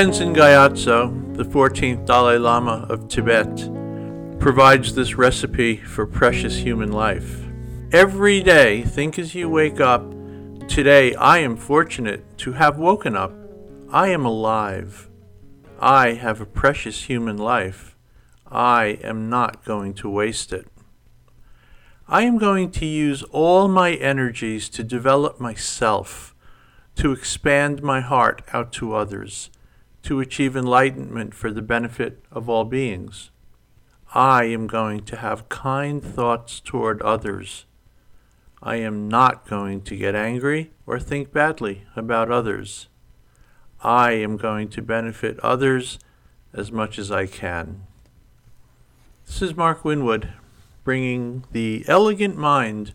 Tenzin Gyatso, the 14th Dalai Lama of Tibet, provides this recipe for precious human life. Every day, think as you wake up, today I am fortunate to have woken up. I am alive. I have a precious human life. I am not going to waste it. I am going to use all my energies to develop myself, to expand my heart out to others, to achieve enlightenment for the benefit of all beings. I am going to have kind thoughts toward others. I am not going to get angry or think badly about others. I am going to benefit others as much as I can. This is Mark Winwood bringing the elegant mind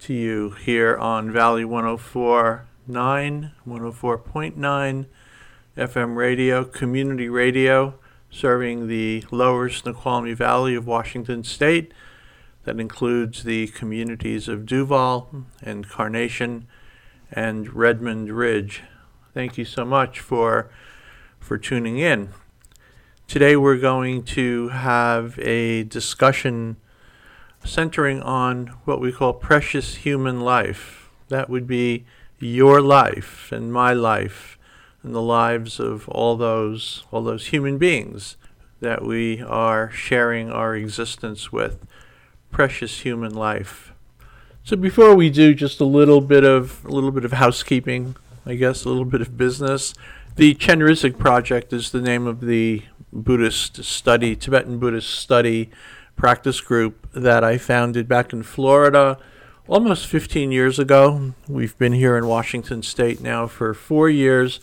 to you here on Valley 104.9, 104.9 FM radio, community radio, serving the lower Snoqualmie Valley of Washington State. That includes the communities of Duvall and Carnation and Redmond Ridge. Thank you so much for for tuning in. Today we're going to have a discussion centering on what we call precious human life. That would be your life and my life and the lives of all those all those human beings that we are sharing our existence with. Precious human life. So before we do just a little bit of a little bit of housekeeping, I guess a little bit of business. The Chenrezig Project is the name of the Buddhist study, Tibetan Buddhist study practice group that I founded back in Florida almost 15 years ago. We've been here in Washington State now for four years,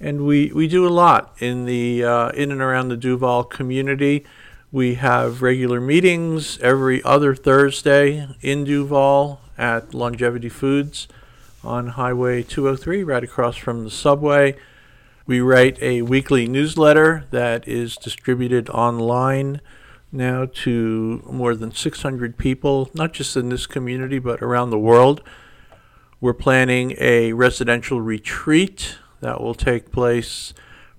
and we, we do a lot in the uh, in and around the Duvall community. We have regular meetings every other Thursday in Duvall at Longevity Foods on Highway 203, right across from the subway. We write a weekly newsletter that is distributed online now to more than 600 people, not just in this community, but around the world. We're planning a residential retreat that will take place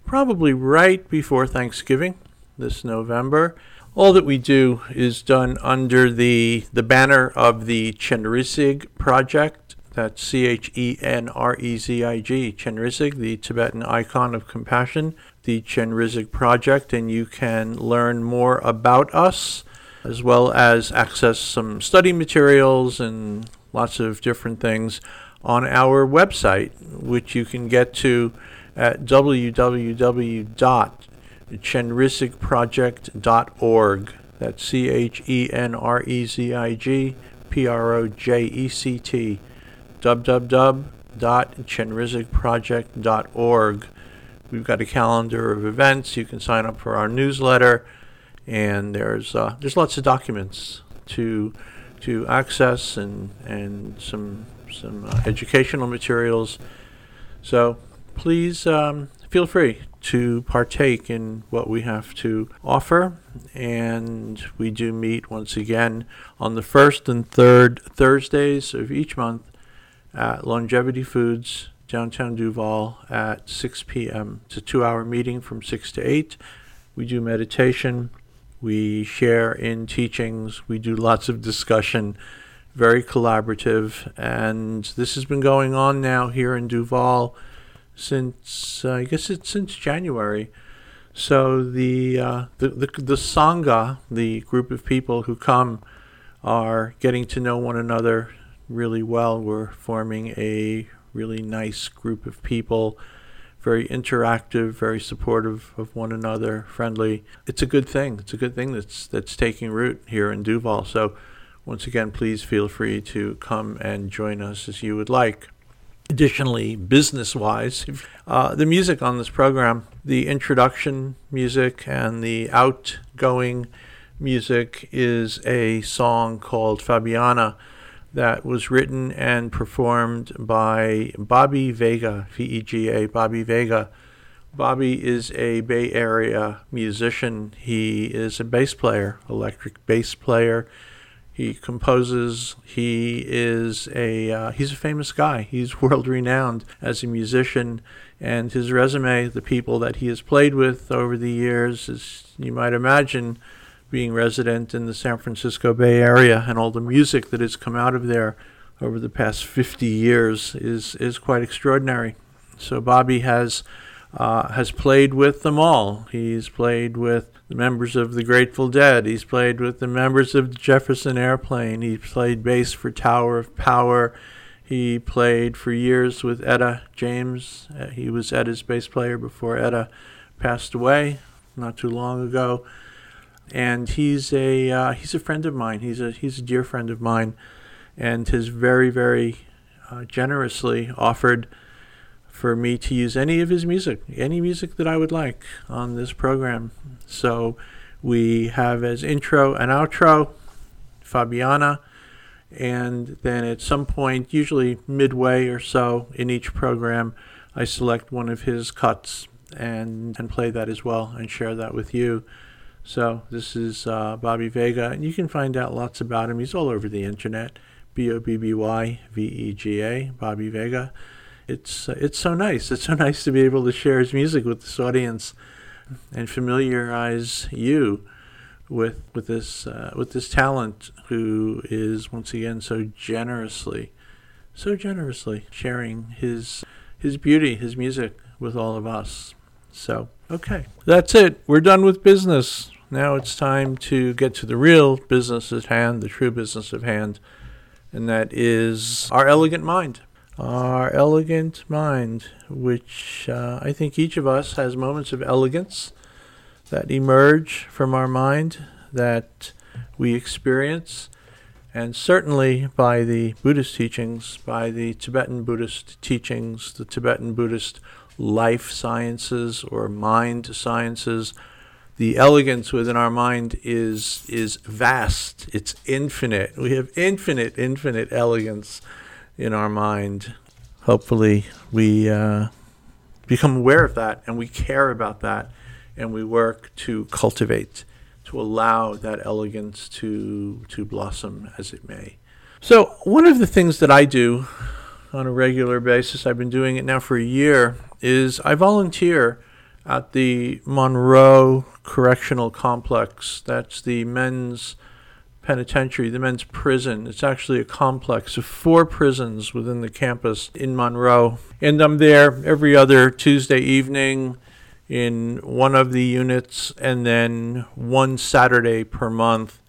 probably right before Thanksgiving this November. All that we do is done under the, the banner of the Chenrezig Project. That's C H E N R E Z I G, Chenrezig, the Tibetan icon of compassion the Chenrezig Project, and you can learn more about us as well as access some study materials and lots of different things on our website, which you can get to at www.chenrezigproject.org. That's C H E N R E Z I G P R O J E C T www.chenrezigproject.org. We've got a calendar of events. You can sign up for our newsletter, and there's uh, there's lots of documents to to access and and some some uh, educational materials. So please um, feel free to partake in what we have to offer. And we do meet once again on the first and third Thursdays of each month at Longevity Foods downtown Duvall at 6 p.m. It's a two hour meeting from 6 to 8. We do meditation, we share in teachings, we do lots of discussion, very collaborative. And this has been going on now here in Duvall since, uh, I guess it's since January. So the, uh, the, the, the Sangha, the group of people who come, are getting to know one another really well. We're forming a really nice group of people, very interactive, very supportive of one another, friendly. It's a good thing. It's a good thing that's that's taking root here in Duvall. So once again, please feel free to come and join us as you would like. Additionally, business wise, uh, the music on this program, the introduction music and the outgoing music is a song called Fabiana that was written and performed by Bobby Vega, V E G A, Bobby Vega. Bobby is a Bay Area musician. He is a bass player, electric bass player. He composes. He is a uh, he's a famous guy. He's world renowned as a musician, and his resume, the people that he has played with over the years, is you might imagine, being resident in the San Francisco Bay Area and all the music that has come out of there over the past 50 years is is quite extraordinary. So Bobby has uh, has played with them all. He's played with the members of the Grateful Dead. He's played with the members of Jefferson Airplane. He played bass for Tower of Power. He played for years with Etta James. Uh, he was Etta's bass player before Etta passed away not too long ago. And he's a uh, he's a friend of mine. He's a he's a dear friend of mine, and has very very uh, generously offered for me to use any of his music, any music that I would like on this program. So we have as intro and outro Fabiana, and then at some point, usually midway or so in each program, I select one of his cuts and, and play that as well and share that with you. So this is uh, Bobby Vega, and you can find out lots about him. He's all over the internet. B O B B Y V E G A, Bobby Vega it's uh, it's so nice. It's so nice to be able to share his music with this audience and familiarize you with with this uh, with this talent who is once again so generously so generously sharing his his beauty, his music with all of us. So, okay. That's it. We're done with business. Now it's time to get to the real business at hand, the true business at hand, and that is our elegant mind our elegant mind, which uh, I think each of us has moments of elegance that emerge from our mind that we experience. And certainly by the Buddhist teachings, by the Tibetan Buddhist teachings, the Tibetan Buddhist life sciences or mind sciences, the elegance within our mind is is vast. It's infinite. We have infinite, infinite elegance in our mind. Hopefully, we uh, become aware of that and we care about that and we work to cultivate, to allow that elegance to, to blossom as it may. So, one of the things that I do on a regular basis, I've been doing it now for a year, is I volunteer at the Monroe Correctional Complex. That's the men's penitentiary, the men's prison. It's actually a complex of four prisons within the campus in Monroe. And I'm there every other Tuesday evening in one of the units, and then one Saturday per month.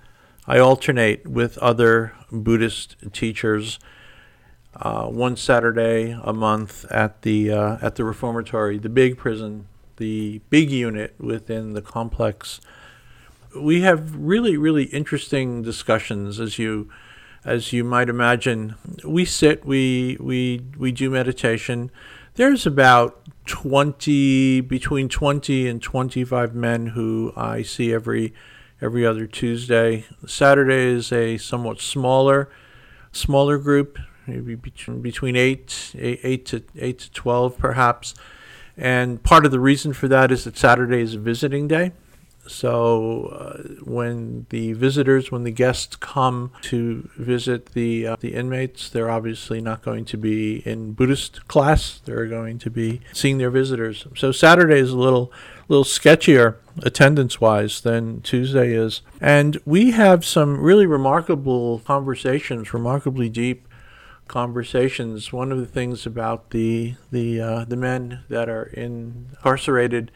I alternate with other Buddhist teachers. Uh, one Saturday a month at the uh, at the reformatory, the big prison, the big unit within the complex we have really, really interesting discussions as you as you might imagine. We sit, we we we do meditation. There's about 20 between 20 and 25 men who I see every every other Tuesday. Saturday is a somewhat smaller smaller group, maybe between between 8 8 to 8 to 12 perhaps. And part of the reason for that is that Saturday is a visiting day. So uh, when the visitors, when the guests come to visit the uh, the inmates, they're obviously not going to be in Buddhist class. They're going to be seeing their visitors. So Saturday is a little little sketchier attendance wise than Tuesday is. And we have some really remarkable conversations, remarkably deep conversations. One of the things about the the uh, the men that are incarcerated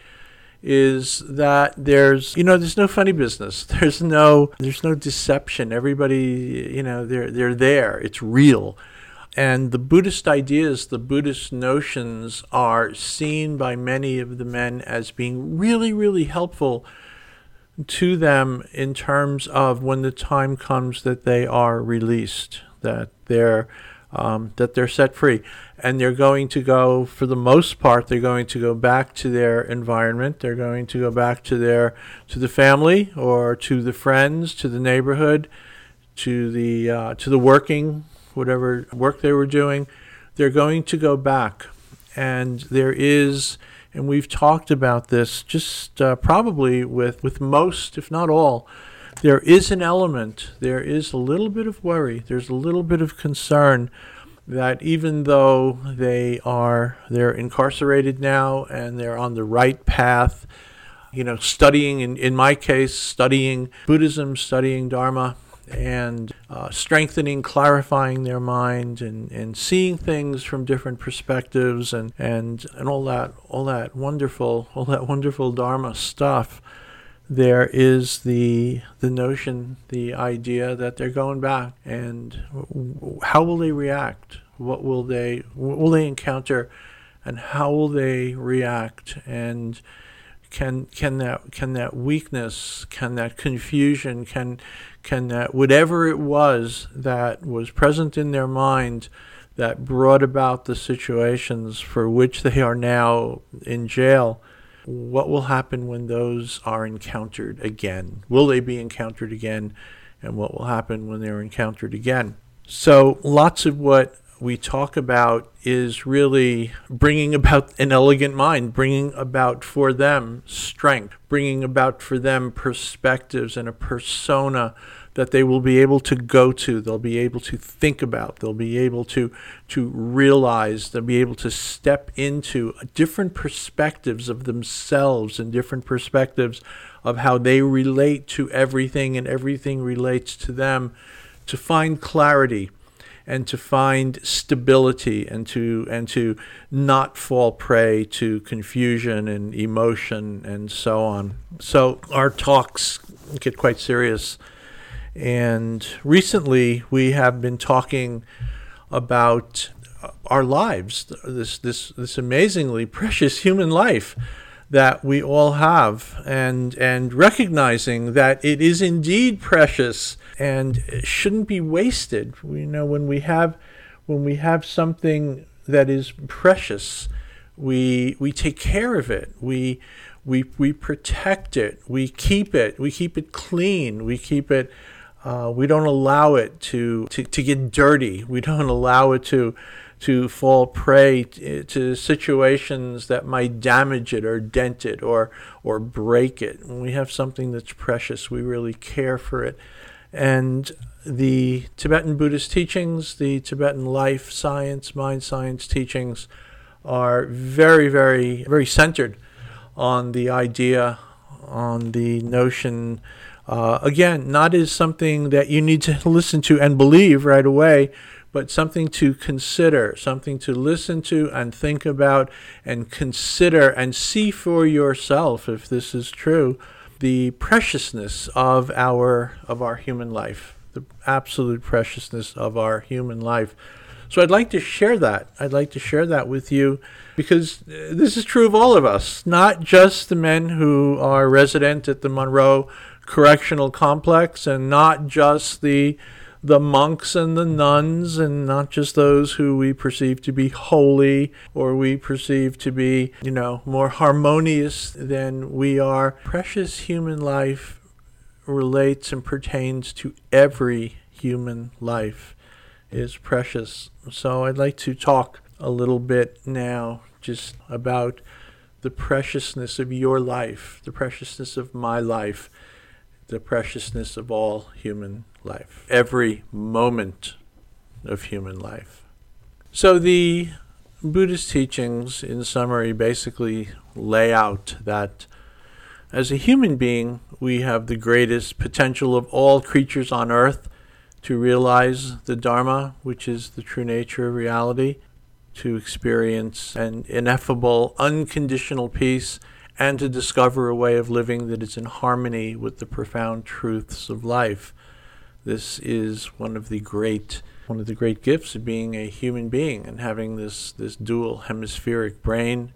is that there's you know there's no funny business. There's no there's no deception. Everybody you know they're they're there. It's real. And the buddhist ideas the buddhist notions are seen by many of the men as being really really helpful to them in terms of when the time comes that they are released that they're um, that they're set free. And they're going to go, for the most part, they're going to go back to their environment. They're going to go back to their to the family or to the friends, to the neighborhood, to the uh, to the working whatever work they were doing. They're going to go back, and there is. And we've talked about this just uh, probably with, with most, if not all, there is an element, there is a little bit of worry, there's a little bit of concern that even though they are they're incarcerated now and they're on the right path, you know, studying in, in my case, studying Buddhism, studying Dharma, and uh, strengthening, clarifying their mind, and, and seeing things from different perspectives, and, and, and all that all that wonderful all that wonderful Dharma stuff. There is the the notion, the idea that they're going back, and how will they react? What will they what will they encounter, and how will they react? And can can that can that weakness, can that confusion, can can that whatever it was that was present in their mind that brought about the situations for which they are now in jail what will happen when those are encountered again? Will they be encountered again? And what will happen when they're encountered again? So lots of what we talk about is really bringing about an elegant mind, bringing about for them strength, bringing about for them perspectives and a persona that they will be able to go to, they'll be able to think about, they'll be able to to realize, they'll be able to step into different perspectives of themselves and different perspectives of how they relate to everything and everything relates to them to find clarity and to find stability and to and to not fall prey to confusion and emotion and so on. So our talks get quite serious. And recently we have been talking about our lives, this this this amazingly precious human life that we all have and and recognizing that it is indeed precious and shouldn't be wasted. You know when we have when we have something that is precious we we take care of it. We we we protect it. We keep it. We keep it clean. We keep it uh, we don't allow it to, to to get dirty we don't allow it to to fall prey to situations that might damage it or dent it or or break it. When we have something that's precious, we really care for it. And the Tibetan Buddhist teachings, the Tibetan life science, mind science teachings are very, very, very centered on the idea, on the notion. Uh, again, not as something that you need to listen to and believe right away, but something to consider, something to listen to and think about and consider and see for yourself if this is true the preciousness of our of our human life, the absolute preciousness of our human life. So I'd like to share that. I'd like to share that with you because this is true of all of us, not just the men who are resident at the Monroe Correctional Complex and not just the the monks and the nuns, and not just those who we perceive to be holy or we perceive to be, you know, more harmonious than we are. Precious human life relates and pertains to every human life is precious. So I'd like to talk a little bit now just about the preciousness of your life, the preciousness of my life, the preciousness of all human life, every moment of human life. So the Buddhist teachings, in summary, basically lay out that as a human being, we have the greatest potential of all creatures on earth to realize the Dharma, which is the true nature of reality, to experience an ineffable, unconditional peace, and to discover a way of living that is in harmony with the profound truths of life. This is one of the great one of the great gifts of being a human being and having this, this dual hemispheric brain,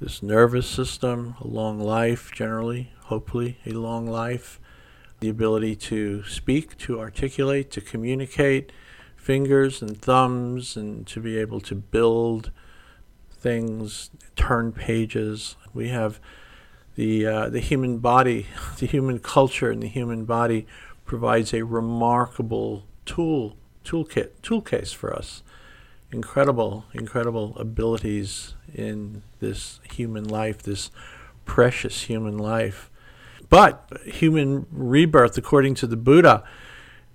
this nervous system, a long life generally, hopefully a long life, the ability to speak, to articulate, to communicate, fingers and thumbs, and to be able to build things, turn pages. We have the uh, the human body, the human culture, and the human body provides a remarkable tool toolkit toolcase for us. Incredible, incredible abilities in this human life, this precious human life. But human rebirth, according to the Buddha,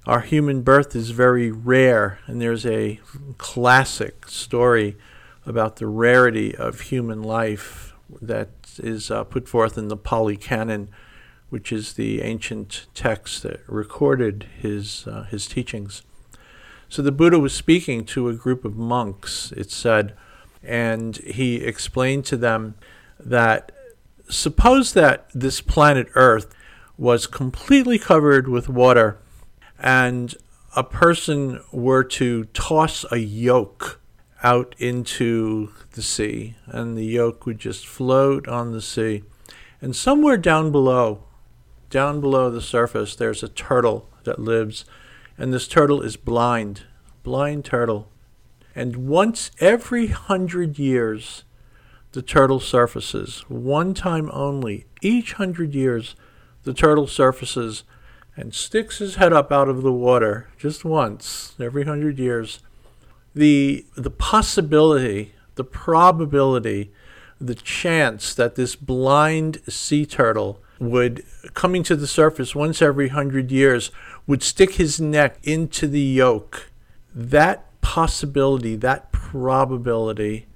our human birth is very rare, and there's a classic story about the rarity of human life that is uh, put forth in the Pali Canon, which is the ancient text that recorded his uh, his teachings. So the Buddha was speaking to a group of monks. It said, and he explained to them that suppose that this planet Earth was completely covered with water and a person were to toss a yoke out into the sea and the yoke would just float on the sea. And somewhere down below, down below the surface, there's a turtle that lives, and this turtle is blind, blind turtle. And once every hundred years, the turtle surfaces, one time only, each hundred years, the turtle surfaces and sticks his head up out of the water just once every hundred years. The, the possibility, the probability, the chance that this blind sea turtle would, coming to the surface once every hundred years, would stick his neck into the yoke, that possibility, that probability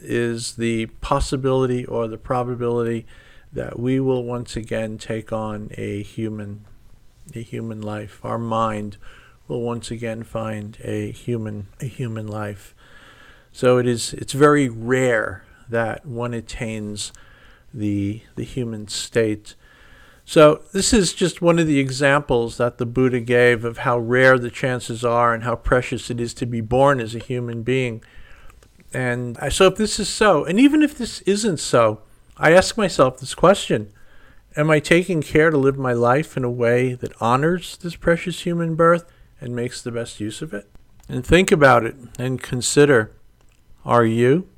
is the possibility or the probability that we will once again take on a human a human life. Our mind will once again find a human a human life. So it is it's very rare that one attains the the human state. So this is just one of the examples that the Buddha gave of how rare the chances are and how precious it is to be born as a human being. And so if this is so, and even if this isn't so, I ask myself this question. Am I taking care to live my life in a way that honors this precious human birth and makes the best use of it? And think about it and consider are you?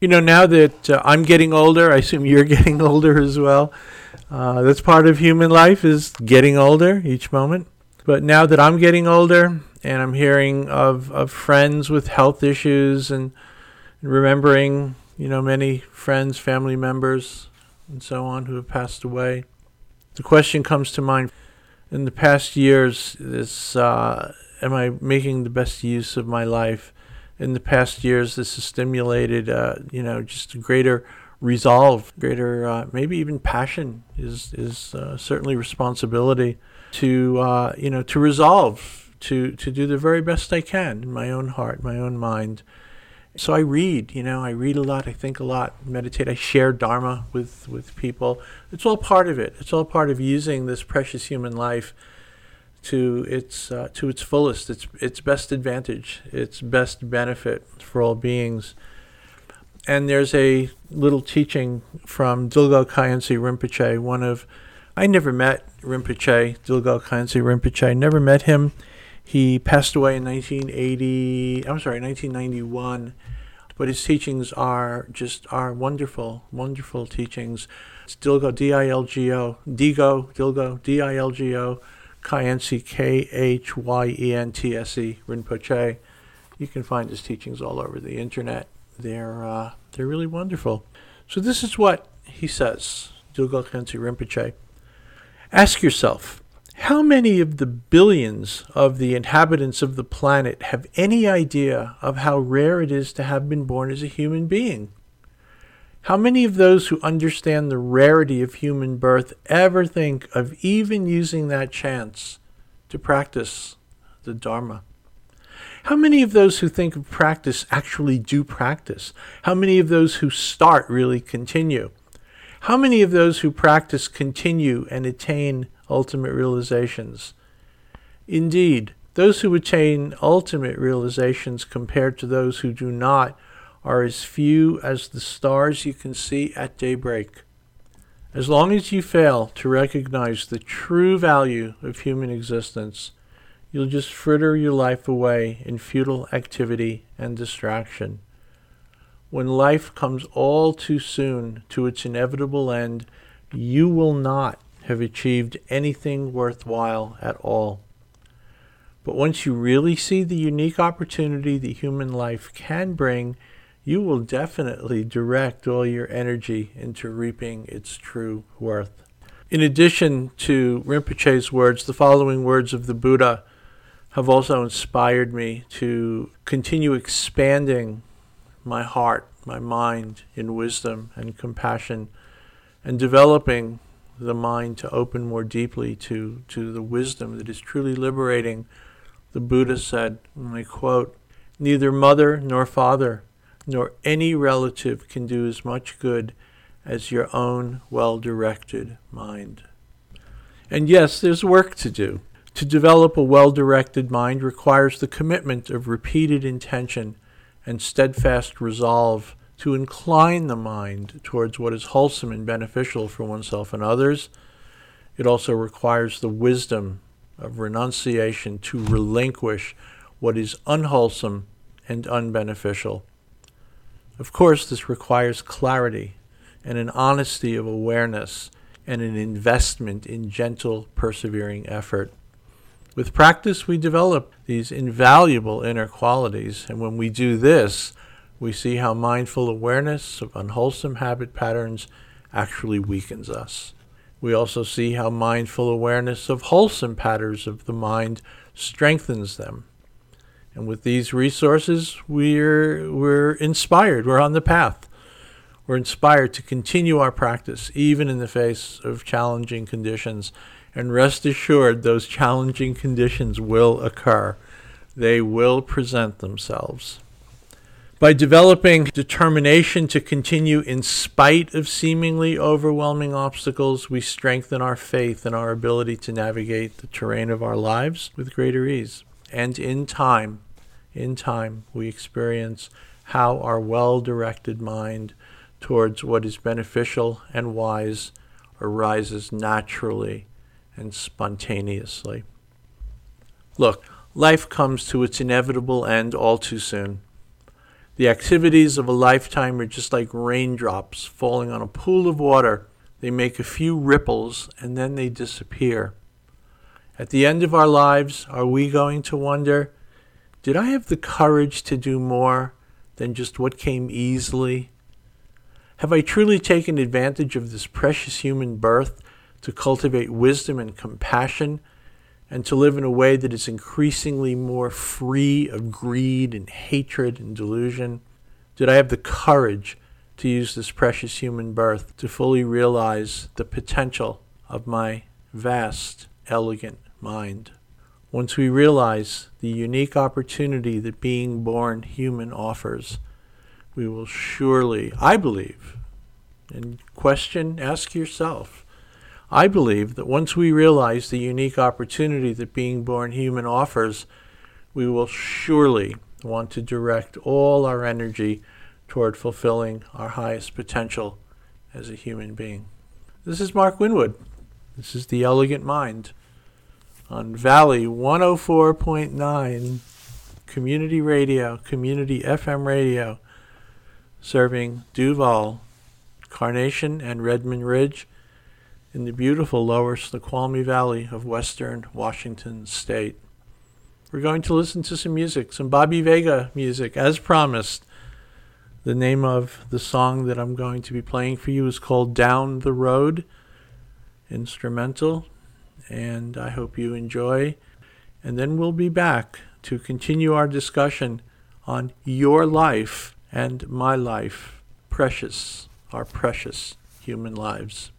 You know, now that uh, I'm getting older, I assume you're getting older as well. Uh, that's part of human life is getting older each moment. But now that I'm getting older and I'm hearing of, of friends with health issues and remembering, you know, many friends, family members, and so on who have passed away. The question comes to mind in the past years is uh, am I making the best use of my life? In the past years, this has stimulated, uh, you know, just a greater resolve, greater, uh, maybe even passion is is uh, certainly responsibility to, uh, you know, to resolve, to to do the very best I can in my own heart, my own mind, so I read, you know, I read a lot, I think a lot, meditate, I share Dharma with, with people. It's all part of it. It's all part of using this precious human life to its uh, to its fullest, its its best advantage, its best benefit for all beings. And there's a little teaching from Dilgo Khyentse Rinpoche, one of I never met Rinpoche, Dilgo Khyentse Rinpoche, never met him. He passed away in 1980, I'm sorry, 1991 but his teachings are just are wonderful, wonderful teachings. It's Dilgo, D-I-L-G-O, Digo, Dilgo, D-I-L-G-O, Khyentse, K-H-Y-E-N-T-S-E, Rinpoche. You can find his teachings all over the internet. They're, uh, they're really wonderful. So this is what he says, Dilgo Khyentse Rinpoche. Ask yourself, how many of the billions of the inhabitants of the planet have any idea of how rare it is to have been born as a human being? How many of those who understand the rarity of human birth ever think of even using that chance to practice the Dharma? How many of those who think of practice actually do practice? How many of those who start really continue? How many of those who practice continue and attain ultimate realizations. Indeed, those who attain ultimate realizations compared to those who do not are as few as the stars you can see at daybreak. As long as you fail to recognize the true value of human existence, you'll just fritter your life away in futile activity and distraction. When life comes all too soon to its inevitable end, you will not have achieved anything worthwhile at all. But once you really see the unique opportunity that human life can bring, you will definitely direct all your energy into reaping its true worth. In addition to Rinpoche's words, the following words of the Buddha have also inspired me to continue expanding my heart, my mind in wisdom and compassion, and developing the mind to open more deeply to, to the wisdom that is truly liberating. The Buddha said, and I quote, Neither mother nor father nor any relative can do as much good as your own well directed mind. And yes, there's work to do. To develop a well directed mind requires the commitment of repeated intention and steadfast resolve to incline the mind towards what is wholesome and beneficial for oneself and others. It also requires the wisdom of renunciation to relinquish what is unwholesome and unbeneficial. Of course, this requires clarity and an honesty of awareness and an investment in gentle, persevering effort. With practice, we develop these invaluable inner qualities, and when we do this, we see how mindful awareness of unwholesome habit patterns actually weakens us. We also see how mindful awareness of wholesome patterns of the mind strengthens them. And with these resources, we're, we're inspired, we're on the path. We're inspired to continue our practice, even in the face of challenging conditions and rest assured, those challenging conditions will occur. They will present themselves. By developing determination to continue in spite of seemingly overwhelming obstacles, we strengthen our faith and our ability to navigate the terrain of our lives with greater ease. And in time, in time, we experience how our well directed mind towards what is beneficial and wise arises naturally and spontaneously. Look, life comes to its inevitable end all too soon. The activities of a lifetime are just like raindrops falling on a pool of water. They make a few ripples and then they disappear. At the end of our lives, are we going to wonder, did I have the courage to do more than just what came easily? Have I truly taken advantage of this precious human birth to cultivate wisdom and compassion, and to live in a way that is increasingly more free of greed and hatred and delusion? Did I have the courage to use this precious human birth to fully realize the potential of my vast, elegant mind? Once we realize the unique opportunity that being born human offers, we will surely, I believe, and question, ask yourself, I believe that once we realize the unique opportunity that being born human offers, we will surely want to direct all our energy toward fulfilling our highest potential as a human being. This is Mark Winwood. This is The Elegant Mind on Valley 104.9 Community Radio, Community FM Radio, serving Duvall, Carnation, and Redmond Ridge in the beautiful lower Snoqualmie Valley of western Washington state. We're going to listen to some music, some Bobby Vega music, as promised. The name of the song that I'm going to be playing for you is called Down the Road, instrumental, and I hope you enjoy. And then we'll be back to continue our discussion on your life and my life, precious, our precious human lives.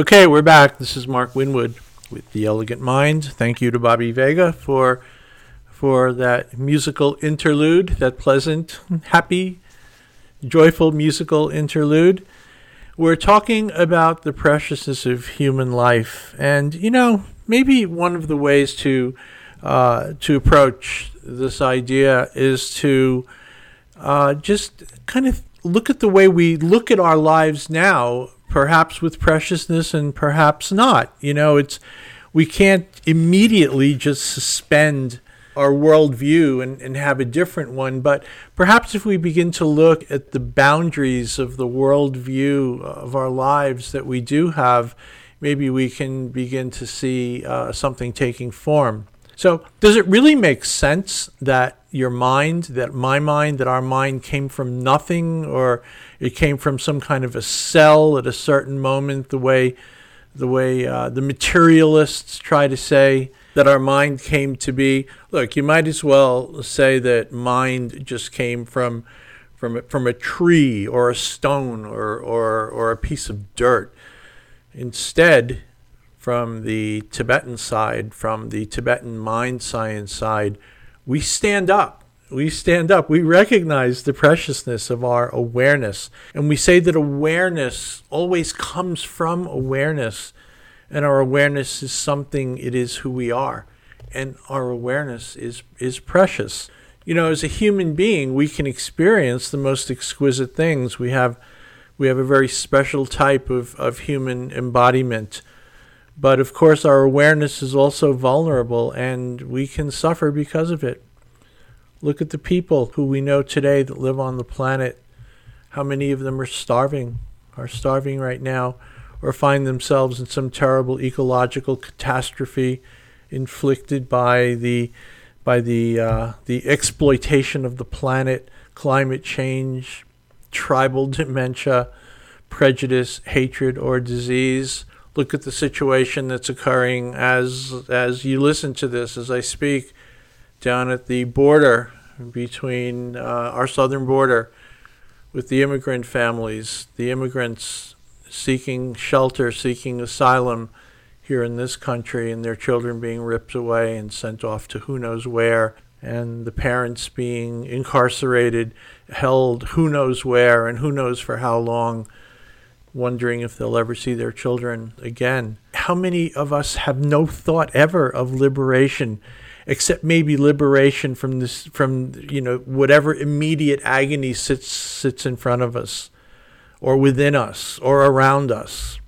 Okay, we're back. This is Mark Winwood with The Elegant Mind. Thank you to Bobby Vega for for that musical interlude, that pleasant, happy, joyful musical interlude. We're talking about the preciousness of human life, and you know, maybe one of the ways to uh, to approach this idea is to uh, just kind of look at the way we look at our lives now, perhaps with preciousness and perhaps not. You know, it's we can't immediately just suspend our worldview and, and have a different one. But perhaps if we begin to look at the boundaries of the worldview of our lives that we do have, maybe we can begin to see uh, something taking form. So, does it really make sense that your mind, that my mind, that our mind came from nothing or it came from some kind of a cell at a certain moment, the way the way uh, the materialists try to say that our mind came to be. Look, you might as well say that mind just came from from from a tree or a stone or or or a piece of dirt. Instead, from the Tibetan side, from the Tibetan mind science side, we stand up. We stand up. We recognize the preciousness of our awareness. And we say that awareness always comes from awareness. And our awareness is something it is who we are. And our awareness is is precious. You know as a human being we can experience the most exquisite things. We have we have a very special type of, of human embodiment. But of course our awareness is also vulnerable and we can suffer because of it look at the people who we know today that live on the planet how many of them are starving are starving right now or find themselves in some terrible ecological catastrophe inflicted by the by the uh, the exploitation of the planet, climate change, tribal dementia, prejudice, hatred, or disease. Look at the situation that's occurring as as you listen to this as I speak down at the border between uh, our southern border with the immigrant families, the immigrants seeking shelter, seeking asylum here in this country, and their children being ripped away and sent off to who knows where, and the parents being incarcerated, held who knows where, and who knows for how long, wondering if they'll ever see their children again. How many of us have no thought ever of liberation? Except maybe liberation from this from you know whatever immediate agony sits sits in front of us or within us or around us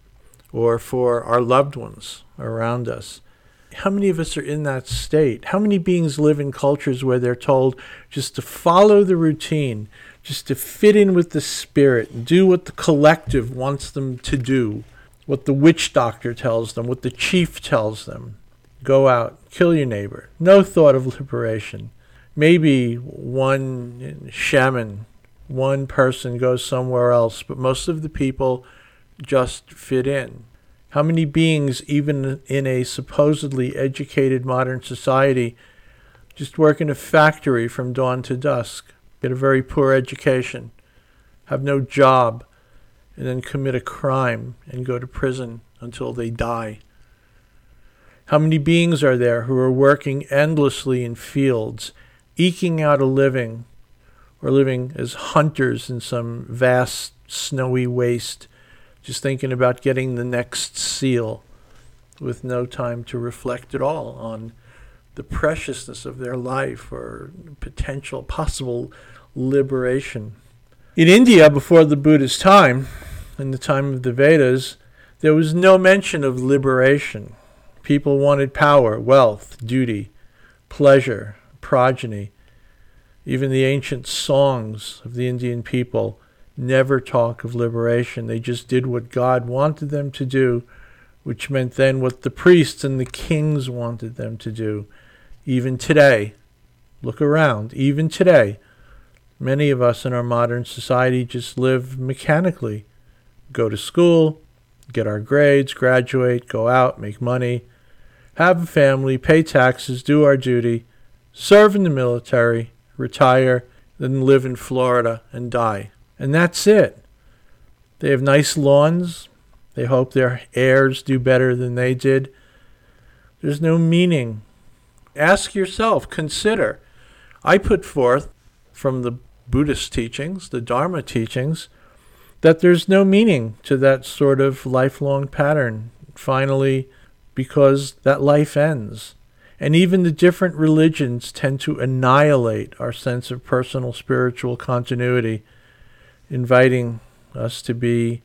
or for our loved ones around us. How many of us are in that state? How many beings live in cultures where they're told just to follow the routine, just to fit in with the spirit, do what the collective wants them to do, what the witch doctor tells them, what the chief tells them? Go out, kill your neighbor. No thought of liberation. Maybe one shaman one person goes somewhere else, but most of the people just fit in. How many beings, even in a supposedly educated modern society, just work in a factory from dawn to dusk, get a very poor education, have no job, and then commit a crime and go to prison until they die? How many beings are there who are working endlessly in fields, eking out a living, or living as hunters in some vast snowy waste, just thinking about getting the next seal with no time to reflect at all on the preciousness of their life or potential possible liberation. In India, before the Buddha's time, in the time of the Vedas, there was no mention of liberation. People wanted power, wealth, duty, pleasure, progeny. Even the ancient songs of the Indian people never talk of liberation. They just did what God wanted them to do, which meant then what the priests and the kings wanted them to do. Even today, look around, even today, many of us in our modern society just live mechanically. Go to school, get our grades, graduate, go out, make money, have a family, pay taxes, do our duty, serve in the military, retire, then live in Florida and die. And that's it. They have nice lawns, They hope their heirs do better than they did. There's no meaning. Ask yourself, consider. I put forth from the Buddhist teachings, the Dharma teachings, that there's no meaning to that sort of lifelong pattern. Finally, because that life ends. And even the different religions tend to annihilate our sense of personal spiritual continuity, inviting us to be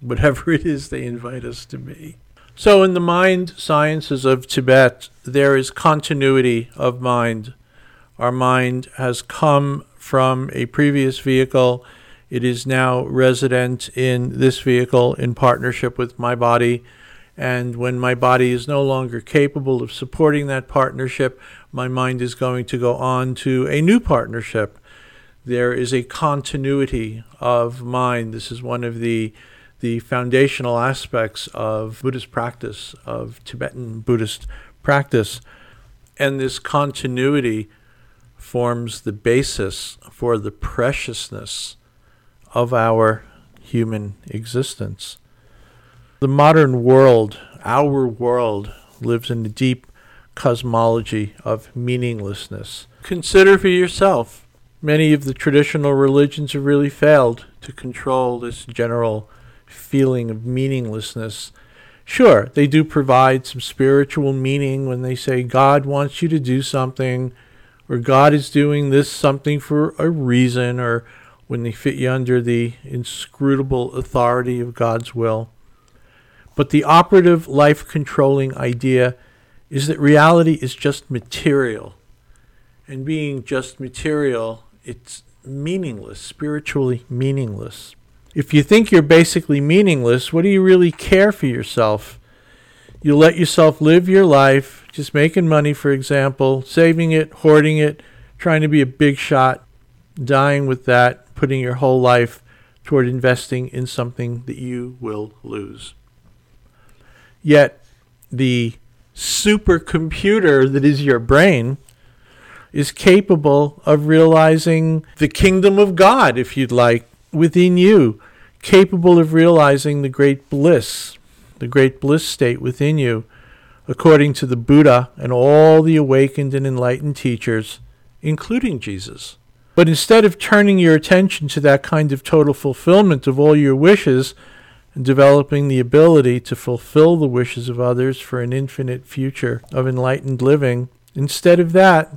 whatever it is they invite us to be. So, in the mind sciences of Tibet, there is continuity of mind. Our mind has come from a previous vehicle. It is now resident in this vehicle in partnership with my body and when my body is no longer capable of supporting that partnership, my mind is going to go on to a new partnership. There is a continuity of mind. This is one of the the foundational aspects of Buddhist practice, of Tibetan Buddhist practice. And this continuity forms the basis for the preciousness of our human existence. The modern world, our world, lives in a deep cosmology of meaninglessness. Consider for yourself. Many of the traditional religions have really failed to control this general feeling of meaninglessness. Sure, they do provide some spiritual meaning when they say God wants you to do something, or God is doing this something for a reason, or when they fit you under the inscrutable authority of God's will. But the operative life controlling idea is that reality is just material. And being just material, it's meaningless, spiritually meaningless. If you think you're basically meaningless, what do you really care for yourself? You let yourself live your life, just making money, for example, saving it, hoarding it, trying to be a big shot, dying with that, putting your whole life toward investing in something that you will lose. Yet the supercomputer that is your brain is capable of realizing the kingdom of God, if you'd like, within you, capable of realizing the great bliss, the great bliss state within you, according to the Buddha and all the awakened and enlightened teachers, including Jesus. But instead of turning your attention to that kind of total fulfillment of all your wishes, developing the ability to fulfill the wishes of others for an infinite future of enlightened living. Instead of that,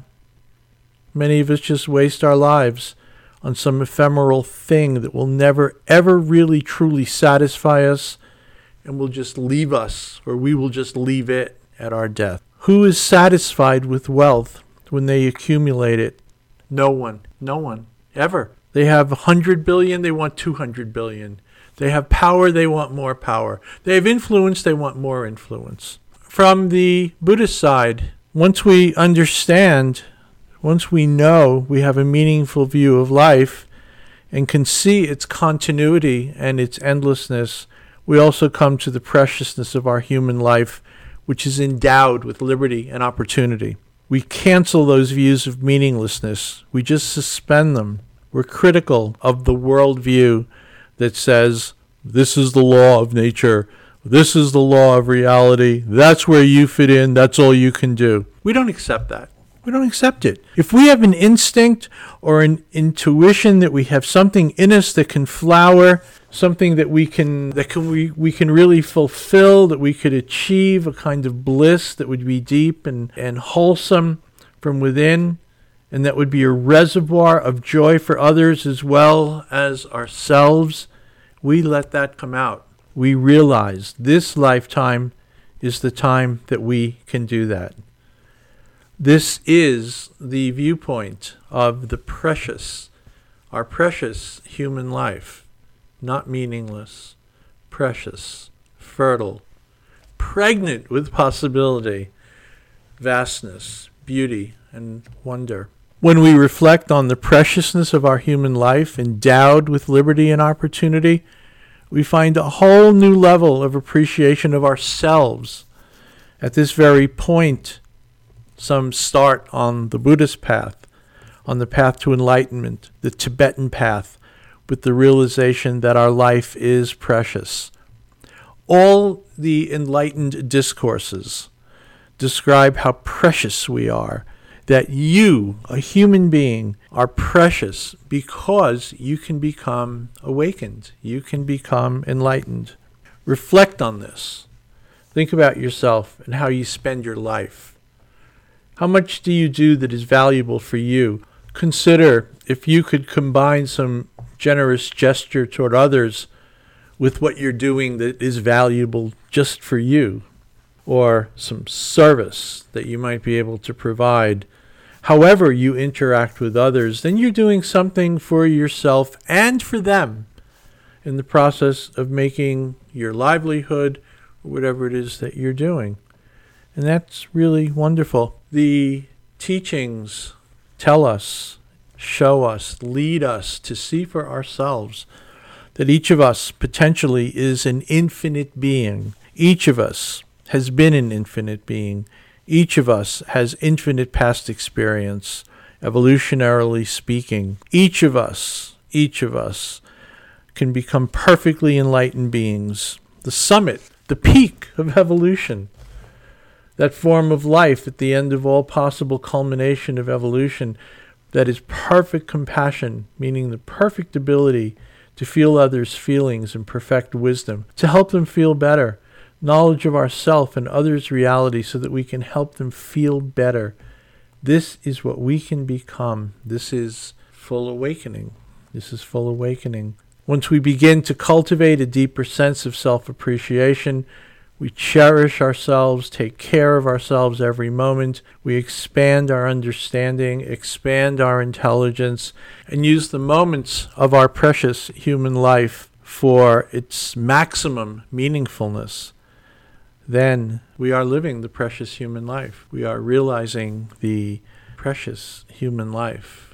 many of us just waste our lives on some ephemeral thing that will never, ever really truly satisfy us and will just leave us, or we will just leave it at our death. Who is satisfied with wealth when they accumulate it? No one. No one. Ever. They have a hundred billion, they want two hundred billion. They have power, they want more power. They have influence, they want more influence. From the Buddhist side, once we understand, once we know we have a meaningful view of life and can see its continuity and its endlessness, we also come to the preciousness of our human life, which is endowed with liberty and opportunity. We cancel those views of meaninglessness. We just suspend them. We're critical of the worldview that says this is the law of nature, this is the law of reality, that's where you fit in, that's all you can do. We don't accept that. We don't accept it. If we have an instinct or an intuition that we have something in us that can flower, something that we can that can we, we can really fulfill, that we could achieve a kind of bliss that would be deep and, and wholesome from within, and that would be a reservoir of joy for others as well as ourselves, we let that come out. We realize this lifetime is the time that we can do that. This is the viewpoint of the precious, our precious human life, not meaningless, precious, fertile, pregnant with possibility, vastness, beauty, and wonder. When we reflect on the preciousness of our human life, endowed with liberty and opportunity, we find a whole new level of appreciation of ourselves. At this very point, some start on the Buddhist path, on the path to enlightenment, the Tibetan path, with the realization that our life is precious. All the enlightened discourses describe how precious we are, that you, a human being, are precious because you can become awakened, you can become enlightened. Reflect on this. Think about yourself and how you spend your life. How much do you do that is valuable for you? Consider if you could combine some generous gesture toward others with what you're doing that is valuable just for you, or some service that you might be able to provide. However, you interact with others, then you're doing something for yourself and for them in the process of making your livelihood whatever it is that you're doing. And that's really wonderful. The teachings tell us, show us, lead us to see for ourselves that each of us potentially is an infinite being. Each of us has been an infinite being. Each of us has infinite past experience, evolutionarily speaking. Each of us, each of us can become perfectly enlightened beings. The summit, the peak of evolution that form of life at the end of all possible culmination of evolution that is perfect compassion, meaning the perfect ability to feel others' feelings and perfect wisdom, to help them feel better, knowledge of ourself and others' reality so that we can help them feel better. This is what we can become. This is full awakening. This is full awakening. Once we begin to cultivate a deeper sense of self appreciation, we cherish ourselves, take care of ourselves every moment. We expand our understanding, expand our intelligence, and use the moments of our precious human life for its maximum meaningfulness. Then we are living the precious human life. We are realizing the precious human life.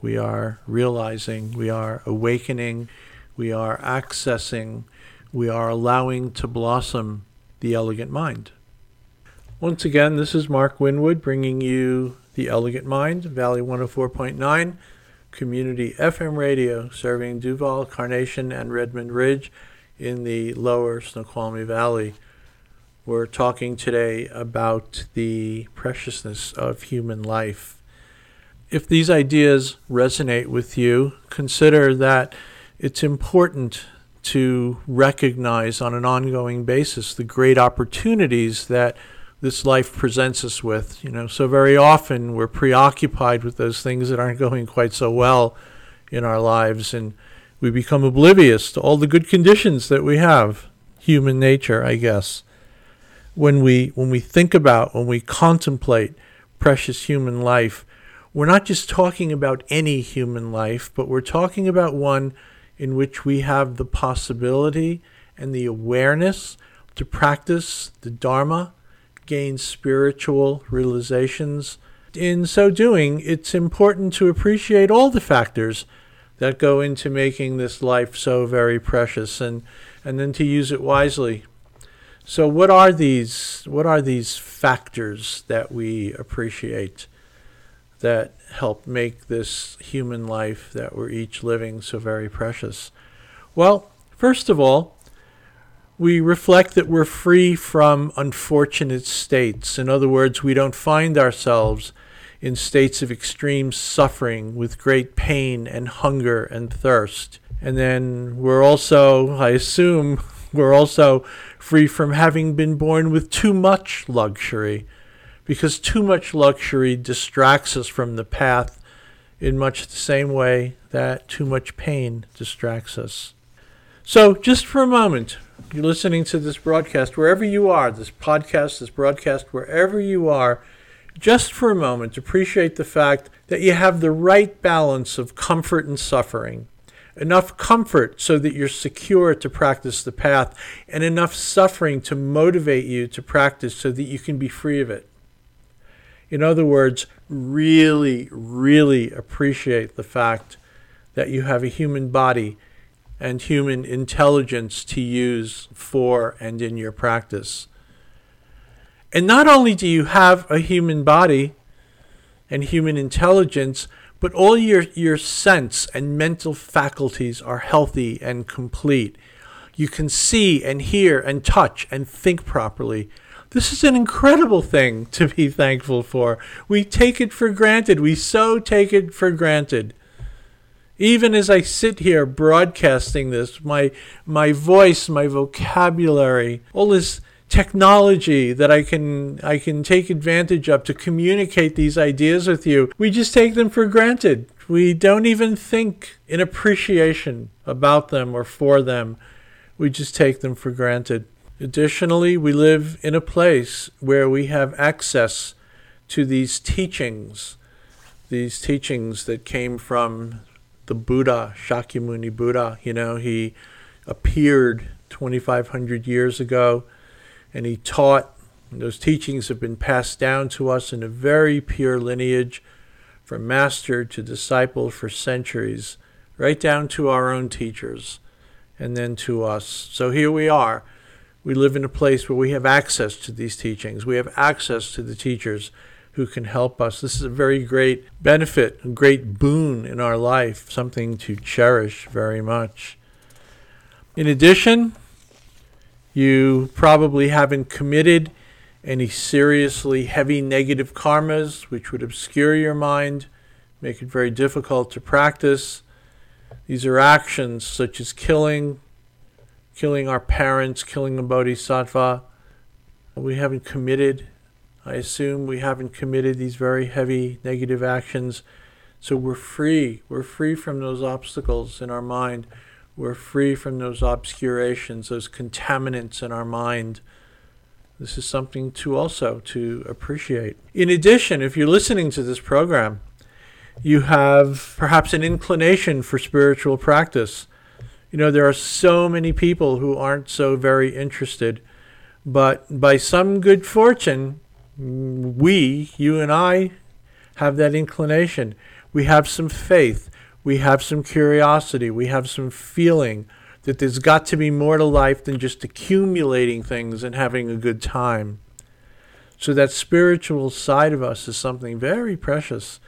We are realizing, we are awakening, we are accessing, we are allowing to blossom the Elegant Mind. Once again, this is Mark Winwood bringing you The Elegant Mind, Valley 104.9, community FM radio serving Duvall, Carnation, and Redmond Ridge in the lower Snoqualmie Valley. We're talking today about the preciousness of human life. If these ideas resonate with you, consider that it's important to recognize on an ongoing basis the great opportunities that this life presents us with. You know, so very often we're preoccupied with those things that aren't going quite so well in our lives, and we become oblivious to all the good conditions that we have. Human nature, I guess. When we when we think about, when we contemplate precious human life, we're not just talking about any human life, but we're talking about one in which we have the possibility and the awareness to practice the Dharma, gain spiritual realizations. In so doing, it's important to appreciate all the factors that go into making this life so very precious and, and then to use it wisely. So what are these what are these factors that we appreciate? that help make this human life that we're each living so very precious? Well, first of all, we reflect that we're free from unfortunate states. In other words, we don't find ourselves in states of extreme suffering with great pain and hunger and thirst. And then we're also, I assume, we're also free from having been born with too much luxury because too much luxury distracts us from the path in much the same way that too much pain distracts us. So, just for a moment, you're listening to this broadcast, wherever you are, this podcast, this broadcast, wherever you are, just for a moment, appreciate the fact that you have the right balance of comfort and suffering. Enough comfort so that you're secure to practice the path, and enough suffering to motivate you to practice so that you can be free of it. In other words, really, really appreciate the fact that you have a human body and human intelligence to use for and in your practice. And not only do you have a human body and human intelligence, but all your, your sense and mental faculties are healthy and complete. You can see and hear and touch and think properly. This is an incredible thing to be thankful for. We take it for granted. We so take it for granted. Even as I sit here broadcasting this, my my voice, my vocabulary, all this technology that I can I can take advantage of to communicate these ideas with you. We just take them for granted. We don't even think in appreciation about them or for them. We just take them for granted. Additionally, we live in a place where we have access to these teachings, these teachings that came from the Buddha, Shakyamuni Buddha. You know, he appeared 2,500 years ago and he taught. And those teachings have been passed down to us in a very pure lineage from master to disciple for centuries, right down to our own teachers and then to us. So here we are. We live in a place where we have access to these teachings. We have access to the teachers who can help us. This is a very great benefit, a great boon in our life, something to cherish very much. In addition, you probably haven't committed any seriously heavy negative karmas, which would obscure your mind, make it very difficult to practice. These are actions such as killing, killing our parents, killing a bodhisattva. We haven't committed, I assume we haven't committed these very heavy negative actions. So we're free. We're free from those obstacles in our mind. We're free from those obscurations, those contaminants in our mind. This is something to also to appreciate. In addition, if you're listening to this program, you have perhaps an inclination for spiritual practice. You know, there are so many people who aren't so very interested, but by some good fortune, we, you and I, have that inclination. We have some faith we have some curiosity, we have some feeling that there's got to be more to life than just accumulating things and having a good time. So, that spiritual side of us is something very precious.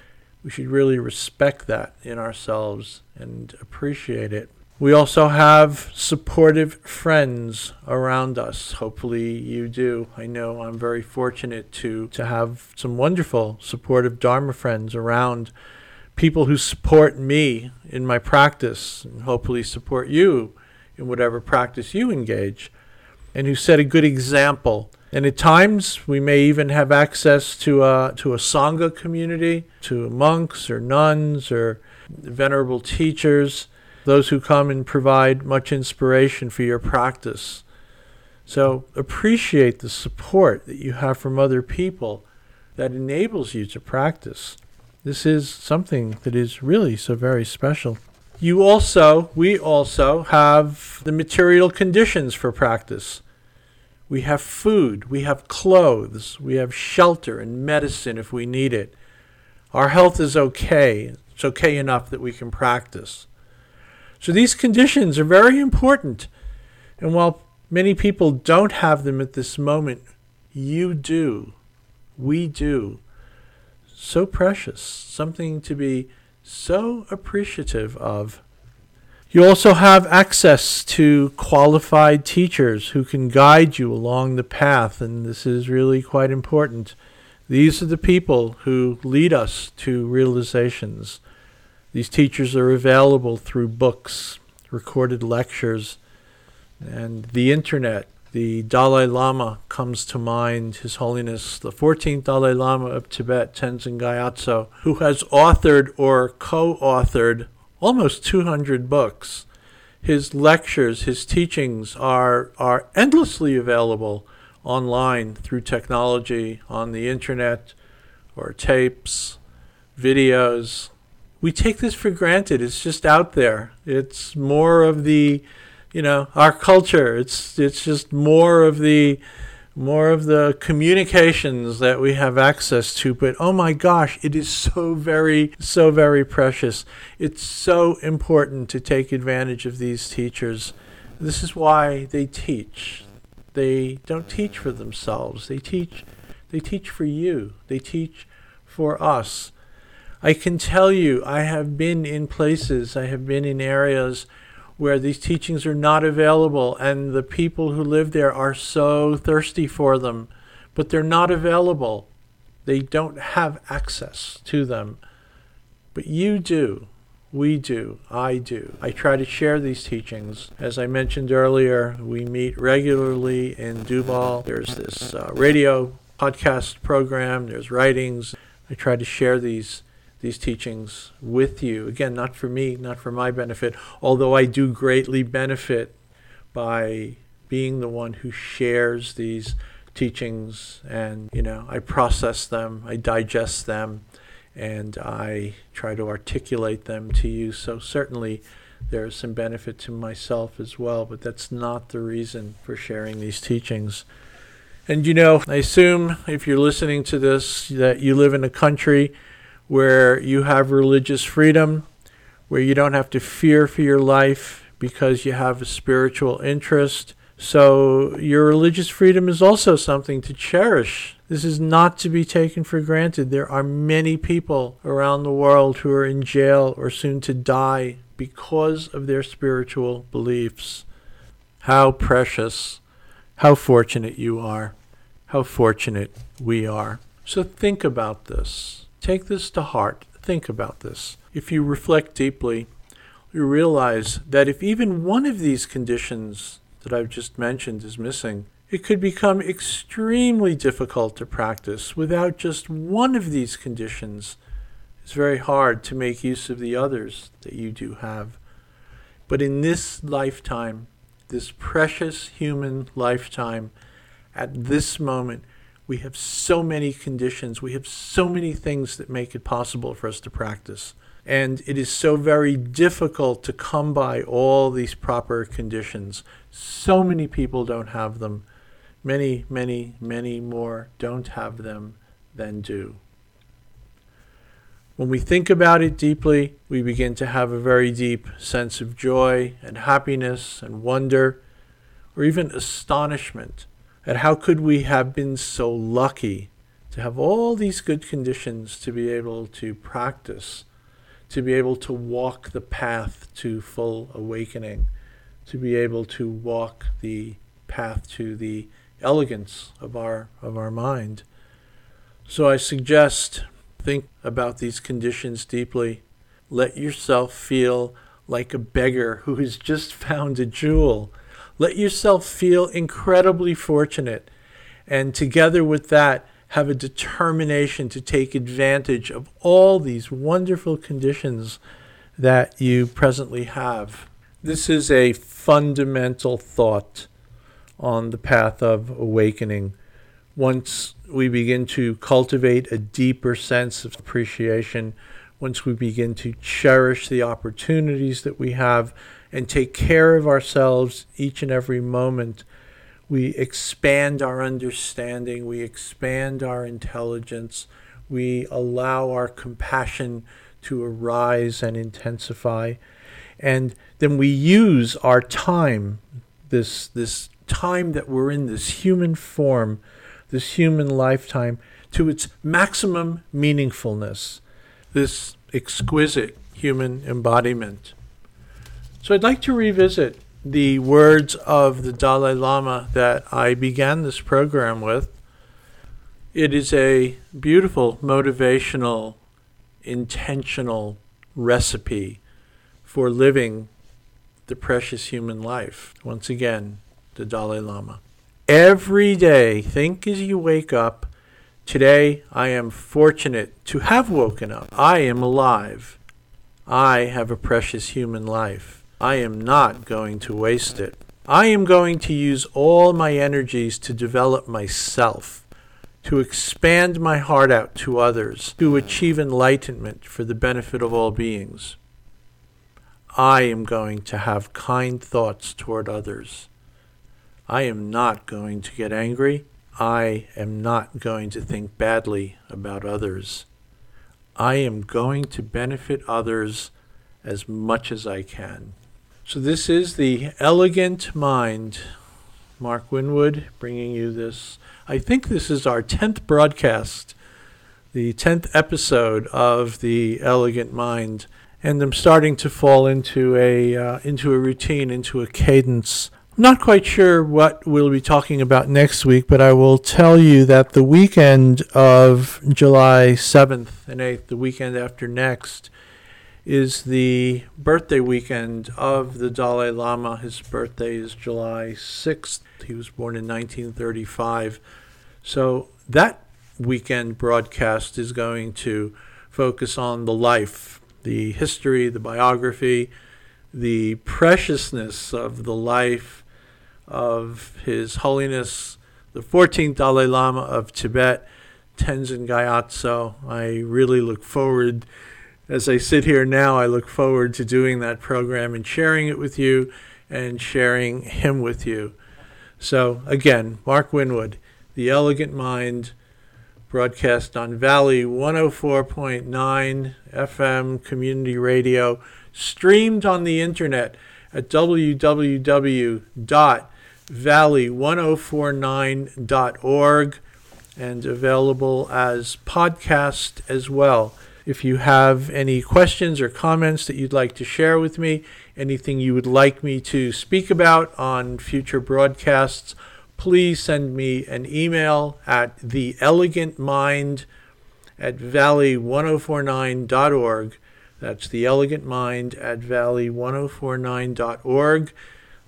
We should really respect that in ourselves and appreciate it. We also have supportive friends around us. Hopefully, you do. I know I'm very fortunate to, to have some wonderful supportive Dharma friends around people who support me in my practice and hopefully support you in whatever practice you engage and who set a good example. And at times we may even have access to a, to a Sangha community, to monks or nuns or venerable teachers, those who come and provide much inspiration for your practice. So appreciate the support that you have from other people that enables you to practice. This is something that is really so very special. You also, we also have the material conditions for practice. We have food, we have clothes, we have shelter and medicine if we need it. Our health is okay. It's okay enough that we can practice. So these conditions are very important. And while many people don't have them at this moment, you do. We do so precious, something to be so appreciative of. You also have access to qualified teachers who can guide you along the path, and this is really quite important. These are the people who lead us to realizations. These teachers are available through books, recorded lectures, and the internet the Dalai Lama comes to mind, His Holiness the 14th Dalai Lama of Tibet, Tenzin Gyatso, who has authored or co authored almost 200 books. His lectures, his teachings are, are endlessly available online through technology, on the internet, or tapes, videos. We take this for granted. It's just out there. It's more of the you know our culture. It's it's just more of the more of the communications that we have access to but oh my gosh it is so very so very precious. It's so important to take advantage of these teachers. This is why they teach. They don't teach for themselves. They teach they teach for you. They teach for us. I can tell you i have been in places i have been in areas where these teachings are not available and the people who live there are so thirsty for them, but they're not available. They don't have access to them. But you do. We do. I do. I try to share these teachings. As I mentioned earlier, we meet regularly in Duvall. There's this uh, radio podcast program, there's writings. I try to share these these teachings with you. Again, not for me, not for my benefit, although I do greatly benefit by being the one who shares these teachings and, you know, I process them, I digest them, and I try to articulate them to you. So certainly there is some benefit to myself as well, but that's not the reason for sharing these teachings. And you know, I assume if you're listening to this that you live in a country where you have religious freedom, where you don't have to fear for your life because you have a spiritual interest. So, your religious freedom is also something to cherish. This is not to be taken for granted. There are many people around the world who are in jail or soon to die because of their spiritual beliefs. How precious, how fortunate you are, how fortunate we are. So, think about this. Take this to heart. Think about this. If you reflect deeply, you realize that if even one of these conditions that I've just mentioned is missing, it could become extremely difficult to practice. Without just one of these conditions, it's very hard to make use of the others that you do have. But in this lifetime, this precious human lifetime, at this moment, we have so many conditions, we have so many things that make it possible for us to practice. And it is so very difficult to come by all these proper conditions. So many people don't have them. Many, many, many more don't have them than do. When we think about it deeply, we begin to have a very deep sense of joy and happiness and wonder, or even astonishment and how could we have been so lucky to have all these good conditions to be able to practice, to be able to walk the path to full awakening, to be able to walk the path to the elegance of our of our mind. So I suggest think about these conditions deeply. Let yourself feel like a beggar who has just found a jewel let yourself feel incredibly fortunate. And together with that, have a determination to take advantage of all these wonderful conditions that you presently have. This is a fundamental thought on the path of awakening. Once we begin to cultivate a deeper sense of appreciation, once we begin to cherish the opportunities that we have and take care of ourselves each and every moment, we expand our understanding, we expand our intelligence, we allow our compassion to arise and intensify. And then we use our time, this, this time that we're in, this human form, this human lifetime, to its maximum meaningfulness, this exquisite human embodiment. So I'd like to revisit the words of the Dalai Lama that I began this program with. It is a beautiful, motivational, intentional recipe for living the precious human life. Once again, the Dalai Lama. Every day, think as you wake up. Today, I am fortunate to have woken up. I am alive. I have a precious human life. I am not going to waste it. I am going to use all my energies to develop myself, to expand my heart out to others, to achieve enlightenment for the benefit of all beings. I am going to have kind thoughts toward others. I am not going to get angry. I am not going to think badly about others. I am going to benefit others as much as I can. So, this is the Elegant Mind. Mark Winwood bringing you this. I think this is our 10th broadcast, the 10th episode of the Elegant Mind. and I'm starting to fall into a uh, into a routine, into a cadence. I'm not quite sure what we'll be talking about next week, but I will tell you that the weekend of July 7th and 8th, the weekend after next, is the birthday weekend of the Dalai Lama. His birthday is July 6th. He was born in 1935. So that weekend broadcast is going to focus on the life, the history, the biography, the preciousness of the life of His Holiness the 14th Dalai Lama of Tibet, Tenzin Gyatso. I really look forward, as I sit here now, I look forward to doing that program and sharing it with you and sharing him with you. So, again, Mark Winwood, The Elegant Mind, broadcast on Valley 104.9 FM community radio, streamed on the internet at www.valley1049.org and available as podcast as well. If you have any questions or comments that you'd like to share with me, anything you would like me to speak about on future broadcasts, please send me an email at theelegantmind at valley1049.org. That's theelegantmind at valley1049.org.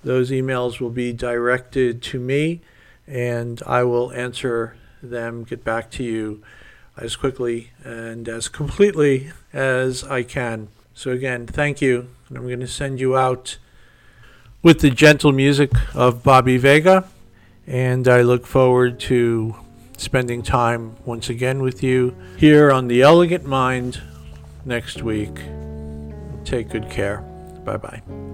Those emails will be directed to me, and I will answer them, get back to you as quickly and as completely as I can. So, again, thank you. And I'm going to send you out with the gentle music of Bobby Vega. And I look forward to spending time once again with you here on The Elegant Mind next week. Take good care. Bye bye.